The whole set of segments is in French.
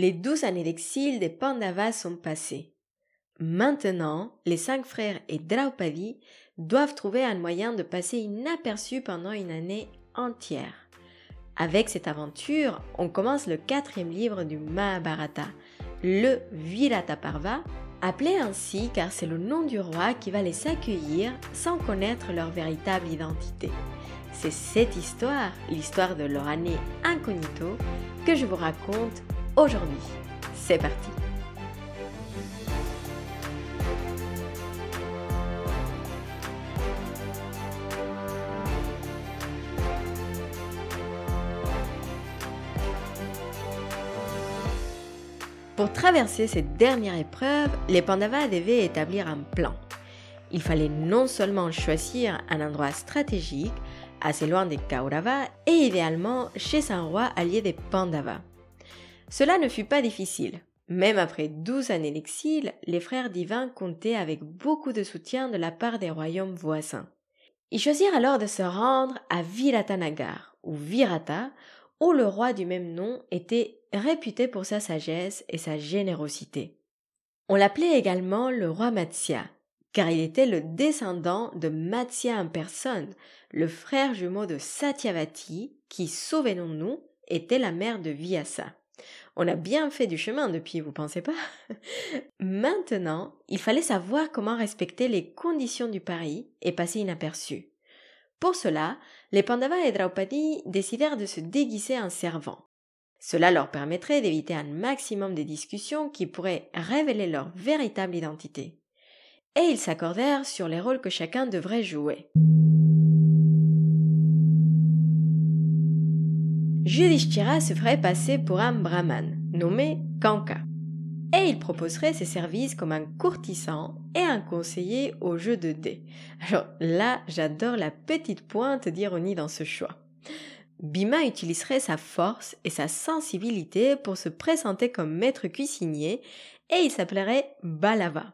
Les douze années d'exil des Pandavas sont passées. Maintenant, les cinq frères et Draupadi doivent trouver un moyen de passer inaperçus pendant une année entière. Avec cette aventure, on commence le quatrième livre du Mahabharata, le Virata Parva, appelé ainsi car c'est le nom du roi qui va les accueillir sans connaître leur véritable identité. C'est cette histoire, l'histoire de leur année incognito, que je vous raconte aujourd'hui. C'est parti Pour traverser cette dernière épreuve, les Pandavas devaient établir un plan. Il fallait non seulement choisir un endroit stratégique, assez loin des Kauravas, et idéalement chez un roi allié des Pandavas. Cela ne fut pas difficile. Même après douze années d'exil, les frères divins comptaient avec beaucoup de soutien de la part des royaumes voisins. Ils choisirent alors de se rendre à Viratanagar, ou Virata, où le roi du même nom était réputé pour sa sagesse et sa générosité. On l'appelait également le roi Matsya, car il était le descendant de Matsya en personne, le frère jumeau de Satyavati, qui, souvenons-nous, était la mère de Vyasa. On a bien fait du chemin depuis, vous pensez pas? Maintenant, il fallait savoir comment respecter les conditions du pari et passer inaperçu. Pour cela, les Pandavas et Draupadi décidèrent de se déguiser en servants. Cela leur permettrait d'éviter un maximum de discussions qui pourraient révéler leur véritable identité. Et ils s'accordèrent sur les rôles que chacun devrait jouer. Yudhishthira se ferait passer pour un brahman, nommé Kanka. Et il proposerait ses services comme un courtisan et un conseiller au jeu de dés. Alors là, j'adore la petite pointe d'ironie dans ce choix. Bima utiliserait sa force et sa sensibilité pour se présenter comme maître cuisinier et il s'appellerait Balava.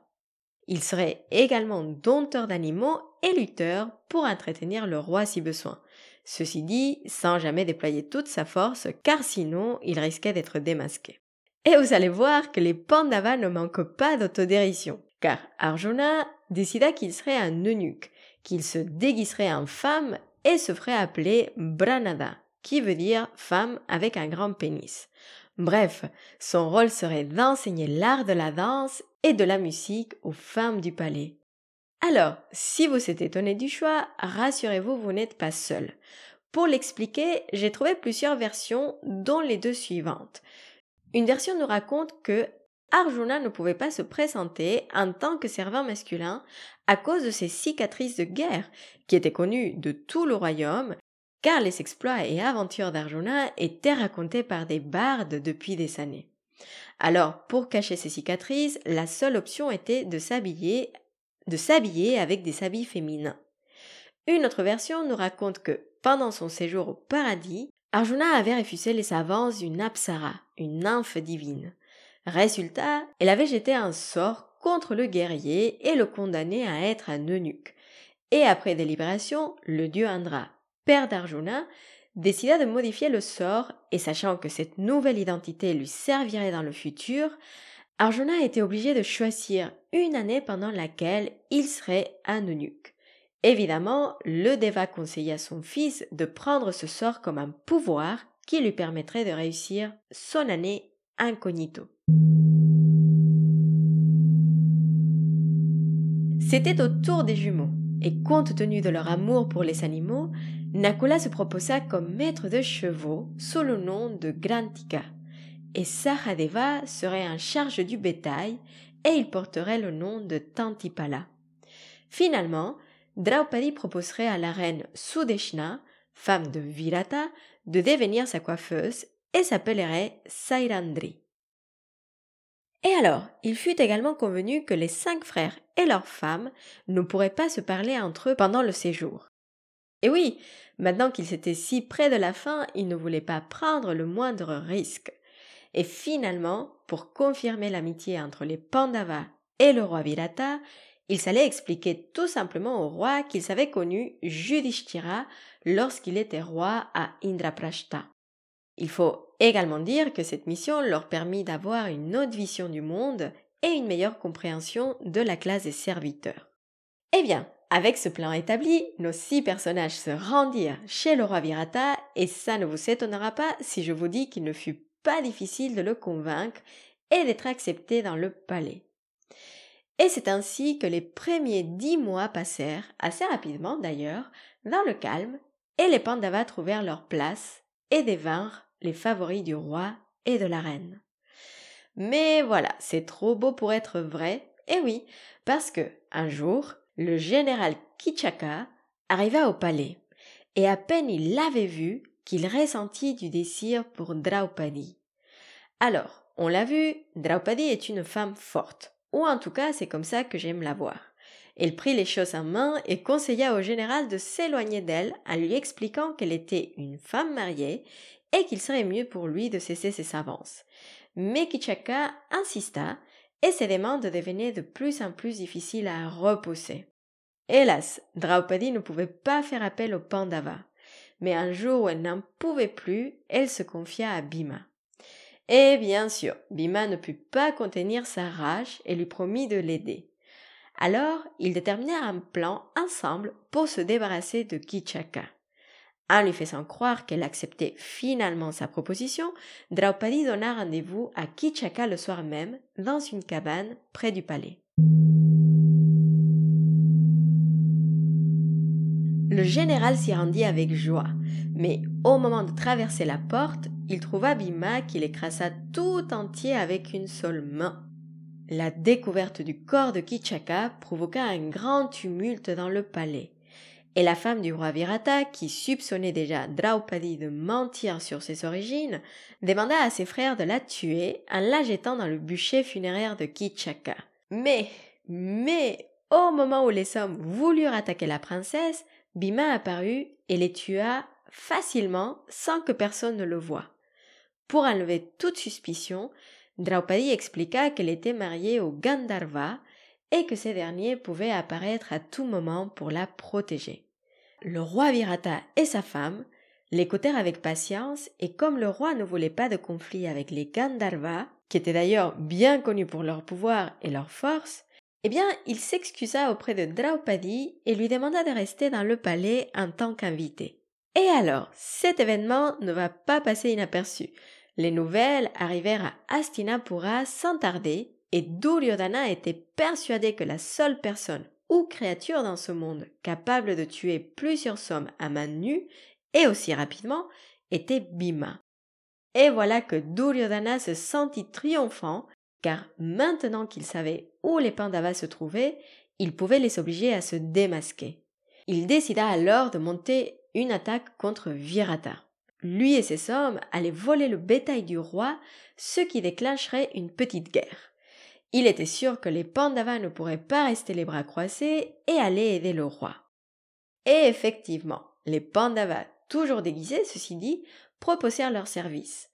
Il serait également dompteur d'animaux et lutteur pour entretenir le roi si besoin. Ceci dit, sans jamais déployer toute sa force, car sinon il risquait d'être démasqué. Et vous allez voir que les Pandavas ne manquent pas d'autodérision, car Arjuna décida qu'il serait un eunuque, qu'il se déguiserait en femme et se ferait appeler Branada, qui veut dire femme avec un grand pénis. Bref, son rôle serait d'enseigner l'art de la danse et de la musique aux femmes du palais. Alors, si vous êtes étonné du choix, rassurez-vous, vous, n'êtes pas seul. Pour l'expliquer, j'ai trouvé plusieurs versions, dont les deux suivantes. Une version nous raconte que Arjuna ne pouvait pas se présenter en tant que servant masculin à cause de ses cicatrices de guerre, qui étaient connues de tout le royaume, car les exploits et aventures d'Arjuna étaient racontés par des bardes depuis des années. Alors, pour cacher ses cicatrices, la seule option était de s'habiller, de s'habiller avec des habits féminins. Une autre version nous raconte que, pendant son séjour au paradis, Arjuna avait refusé les avances d'une Apsara, une nymphe divine. Résultat, elle avait jeté un sort contre le guerrier et le condamné à être un eunuque. Et après délibération, le dieu Indra, père d'Arjuna, décida de modifier le sort et sachant que cette nouvelle identité lui servirait dans le futur, Arjuna était obligé de choisir une année pendant laquelle il serait un eunuque. Évidemment, le Deva conseilla à son fils de prendre ce sort comme un pouvoir qui lui permettrait de réussir son année incognito. C'était au tour des jumeaux, et compte tenu de leur amour pour les animaux, Nakula se proposa comme maître de chevaux sous le nom de Grantika, et Sahadeva serait en charge du bétail et il porterait le nom de Tantipala. Finalement, Draupadi proposerait à la reine Sudeshna, femme de Virata, de devenir sa coiffeuse et s'appellerait Sairandri. Et alors, il fut également convenu que les cinq frères et leurs femmes ne pourraient pas se parler entre eux pendant le séjour. Et oui, maintenant qu'ils étaient si près de la fin, ils ne voulaient pas prendre le moindre risque. Et finalement, pour confirmer l'amitié entre les Pandavas et le roi Virata, il s'allait expliquer tout simplement au roi qu'ils avaient connu Judishthira lorsqu'il était roi à Indraprashta. Il faut également dire que cette mission leur permit d'avoir une autre vision du monde et une meilleure compréhension de la classe des serviteurs. Eh bien, avec ce plan établi, nos six personnages se rendirent chez le roi Virata et ça ne vous étonnera pas si je vous dis qu'il ne fut difficile de le convaincre et d'être accepté dans le palais. Et c'est ainsi que les premiers dix mois passèrent, assez rapidement d'ailleurs, dans le calme, et les Pandavas trouvèrent leur place et devinrent les favoris du roi et de la reine. Mais voilà, c'est trop beau pour être vrai, et oui, parce que, un jour, le général Kichaka arriva au palais, et à peine il l'avait vu qu'il ressentit du désir pour Draupadi. Alors, on l'a vu, Draupadi est une femme forte, ou en tout cas c'est comme ça que j'aime la voir. Il prit les choses en main et conseilla au général de s'éloigner d'elle en lui expliquant qu'elle était une femme mariée et qu'il serait mieux pour lui de cesser ses avances. Mais Kichaka insista et ses demandes devenaient de plus en plus difficiles à repousser. Hélas, Draupadi ne pouvait pas faire appel au Pandava. Mais un jour où elle n'en pouvait plus, elle se confia à Bhima. Et bien sûr, Bhima ne put pas contenir sa rage et lui promit de l'aider. Alors, ils déterminèrent un plan ensemble pour se débarrasser de Kichaka. En lui faisant croire qu'elle acceptait finalement sa proposition, Draupadi donna rendez-vous à Kichaka le soir même dans une cabane près du palais. Le général s'y rendit avec joie, mais au moment de traverser la porte, il trouva Bhima qui l'écrasa tout entier avec une seule main. La découverte du corps de Kichaka provoqua un grand tumulte dans le palais, et la femme du roi Virata, qui soupçonnait déjà Draupadi de mentir sur ses origines, demanda à ses frères de la tuer en la jetant dans le bûcher funéraire de Kichaka. Mais, mais, au moment où les hommes voulurent attaquer la princesse, Bhima apparut et les tua facilement sans que personne ne le voie. Pour enlever toute suspicion, Draupadi expliqua qu'elle était mariée au Gandharva et que ces derniers pouvaient apparaître à tout moment pour la protéger. Le roi Virata et sa femme l'écoutèrent avec patience et comme le roi ne voulait pas de conflit avec les Gandharvas, qui étaient d'ailleurs bien connus pour leur pouvoir et leur force, eh bien, il s'excusa auprès de Draupadi et lui demanda de rester dans le palais en tant qu'invité. Et alors, cet événement ne va pas passer inaperçu. Les nouvelles arrivèrent à Hastinapura sans tarder, et Duryodhana était persuadé que la seule personne ou créature dans ce monde capable de tuer plusieurs hommes à main nue et aussi rapidement était Bhima. Et voilà que Duryodhana se sentit triomphant car maintenant qu'il savait où les Pandavas se trouvaient, il pouvait les obliger à se démasquer. Il décida alors de monter une attaque contre Virata. Lui et ses hommes allaient voler le bétail du roi, ce qui déclencherait une petite guerre. Il était sûr que les Pandavas ne pourraient pas rester les bras croisés et allaient aider le roi. Et effectivement, les Pandavas, toujours déguisés, ceci dit, proposèrent leur service.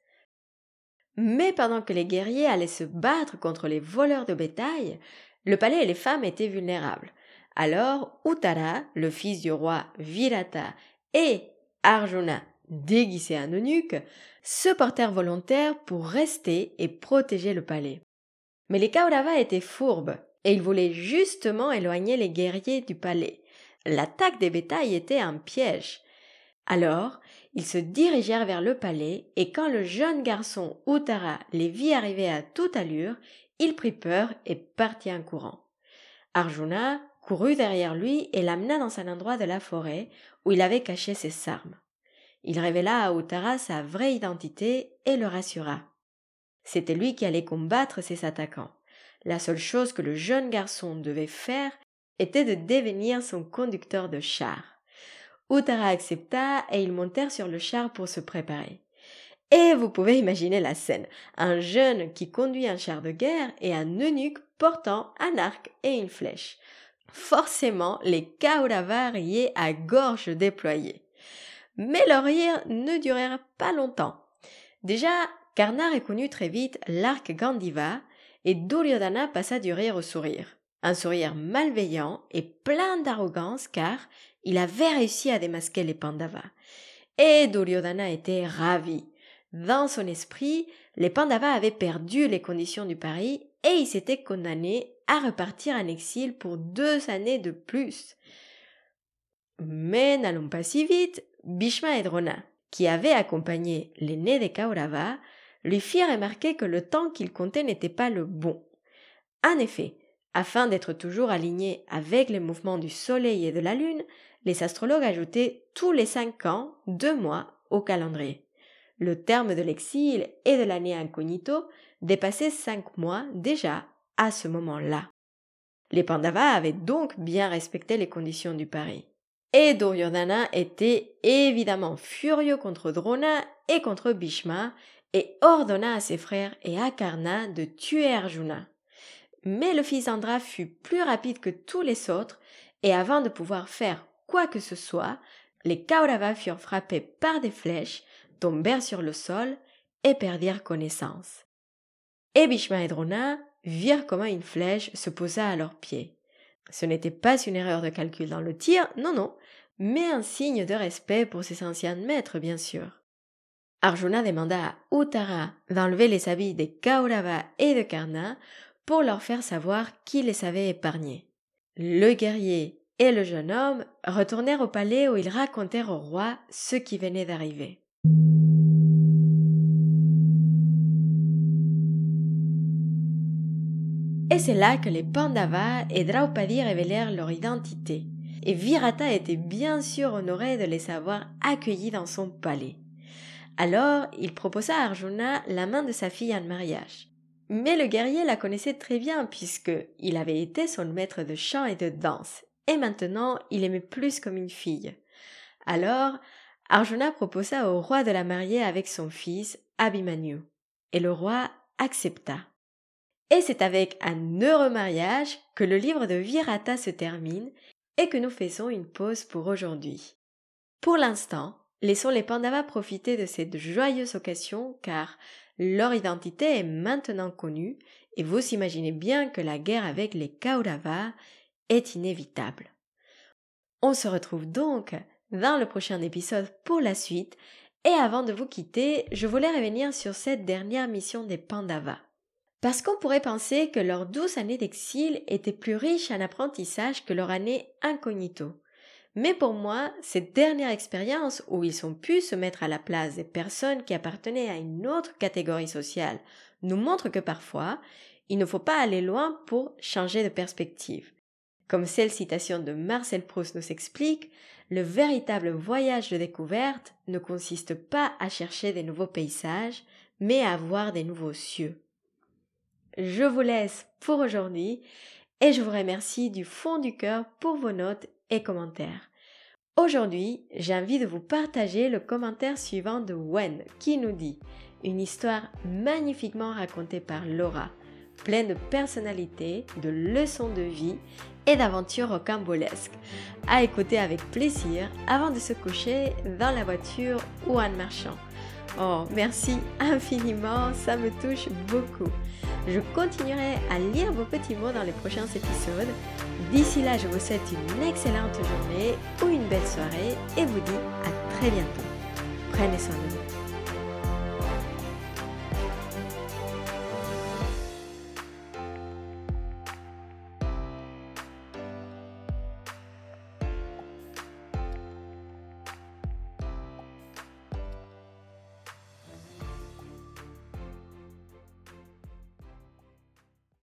Mais pendant que les guerriers allaient se battre contre les voleurs de bétail, le palais et les femmes étaient vulnérables. Alors Uttara, le fils du roi Virata, et Arjuna, déguisé en eunuque, se portèrent volontaires pour rester et protéger le palais. Mais les Kauravas étaient fourbes, et ils voulaient justement éloigner les guerriers du palais. L'attaque des bétails était un piège. Alors, ils se dirigèrent vers le palais, et quand le jeune garçon Uttara les vit arriver à toute allure, il prit peur et partit en courant. Arjuna courut derrière lui et l'amena dans un endroit de la forêt où il avait caché ses armes. Il révéla à Uttara sa vraie identité et le rassura. C'était lui qui allait combattre ses attaquants. La seule chose que le jeune garçon devait faire était de devenir son conducteur de char. Uttara accepta et ils montèrent sur le char pour se préparer. Et vous pouvez imaginer la scène. Un jeune qui conduit un char de guerre et un eunuque portant un arc et une flèche. Forcément, les Kauravas riaient à gorge déployée. Mais leurs rires ne durèrent pas longtemps. Déjà, Karna reconnut très vite l'arc Gandiva et Duryodhana passa du rire au sourire. Un sourire malveillant et plein d'arrogance car il avait réussi à démasquer les Pandavas. Et Duryodhana était ravi. Dans son esprit, les Pandavas avaient perdu les conditions du pari et ils s'étaient condamnés à repartir en exil pour deux années de plus. Mais n'allons pas si vite, Bhishma et Drona, qui avaient accompagné l'aîné des Kauravas, lui firent remarquer que le temps qu'il comptait n'était pas le bon. En effet, afin d'être toujours aligné avec les mouvements du Soleil et de la Lune, les astrologues ajoutaient tous les cinq ans deux mois au calendrier. Le terme de l'exil et de l'année incognito dépassait cinq mois déjà à ce moment-là. Les Pandavas avaient donc bien respecté les conditions du pari. Et Duryodhana était évidemment furieux contre Drona et contre Bhishma et ordonna à ses frères et à Karna de tuer Arjuna. Mais le fils d'Andra fut plus rapide que tous les autres et avant de pouvoir faire quoi que ce soit, les Kauravas furent frappés par des flèches, tombèrent sur le sol et perdirent connaissance. Et Bhishma et Drona virent comment une flèche se posa à leurs pieds. Ce n'était pas une erreur de calcul dans le tir, non, non, mais un signe de respect pour ses anciens maîtres, bien sûr. Arjuna demanda à Uttara d'enlever les habits des Kaurava et de Karna pour leur faire savoir qui les avait épargnés. Le guerrier et le jeune homme retournèrent au palais où ils racontèrent au roi ce qui venait d'arriver. Et c'est là que les Pandavas et Draupadi révélèrent leur identité. Et Virata était bien sûr honoré de les avoir accueillis dans son palais. Alors, il proposa à Arjuna la main de sa fille en mariage. Mais le guerrier la connaissait très bien puisque il avait été son maître de chant et de danse, et maintenant il aimait plus comme une fille. Alors, Arjuna proposa au roi de la marier avec son fils Abhimanyu, et le roi accepta. Et c'est avec un heureux mariage que le livre de Virata se termine et que nous faisons une pause pour aujourd'hui. Pour l'instant, laissons les Pandavas profiter de cette joyeuse occasion car leur identité est maintenant connue et vous imaginez bien que la guerre avec les Kauravas est inévitable. On se retrouve donc dans le prochain épisode pour la suite et avant de vous quitter, je voulais revenir sur cette dernière mission des Pandavas. Parce qu'on pourrait penser que leur douze années d'exil étaient plus riches en apprentissage que leur année incognito. Mais pour moi, cette dernière expérience où ils ont pu se mettre à la place des personnes qui appartenaient à une autre catégorie sociale nous montre que parfois, il ne faut pas aller loin pour changer de perspective. Comme cette citation de Marcel Proust nous explique, le véritable voyage de découverte ne consiste pas à chercher des nouveaux paysages, mais à voir des nouveaux cieux. Je vous laisse pour aujourd'hui et je vous remercie du fond du cœur pour vos notes commentaires. Aujourd'hui, j'ai envie de vous partager le commentaire suivant de Wen qui nous dit une histoire magnifiquement racontée par Laura, pleine de personnalité, de leçons de vie et d'aventures rocambolesques, à écouter avec plaisir avant de se coucher dans la voiture ou en marchant. Oh, merci infiniment, ça me touche beaucoup. Je continuerai à lire vos petits mots dans les prochains épisodes. D'ici là, je vous souhaite une excellente journée ou une belle soirée et vous dis à très bientôt. Prenez soin de vous.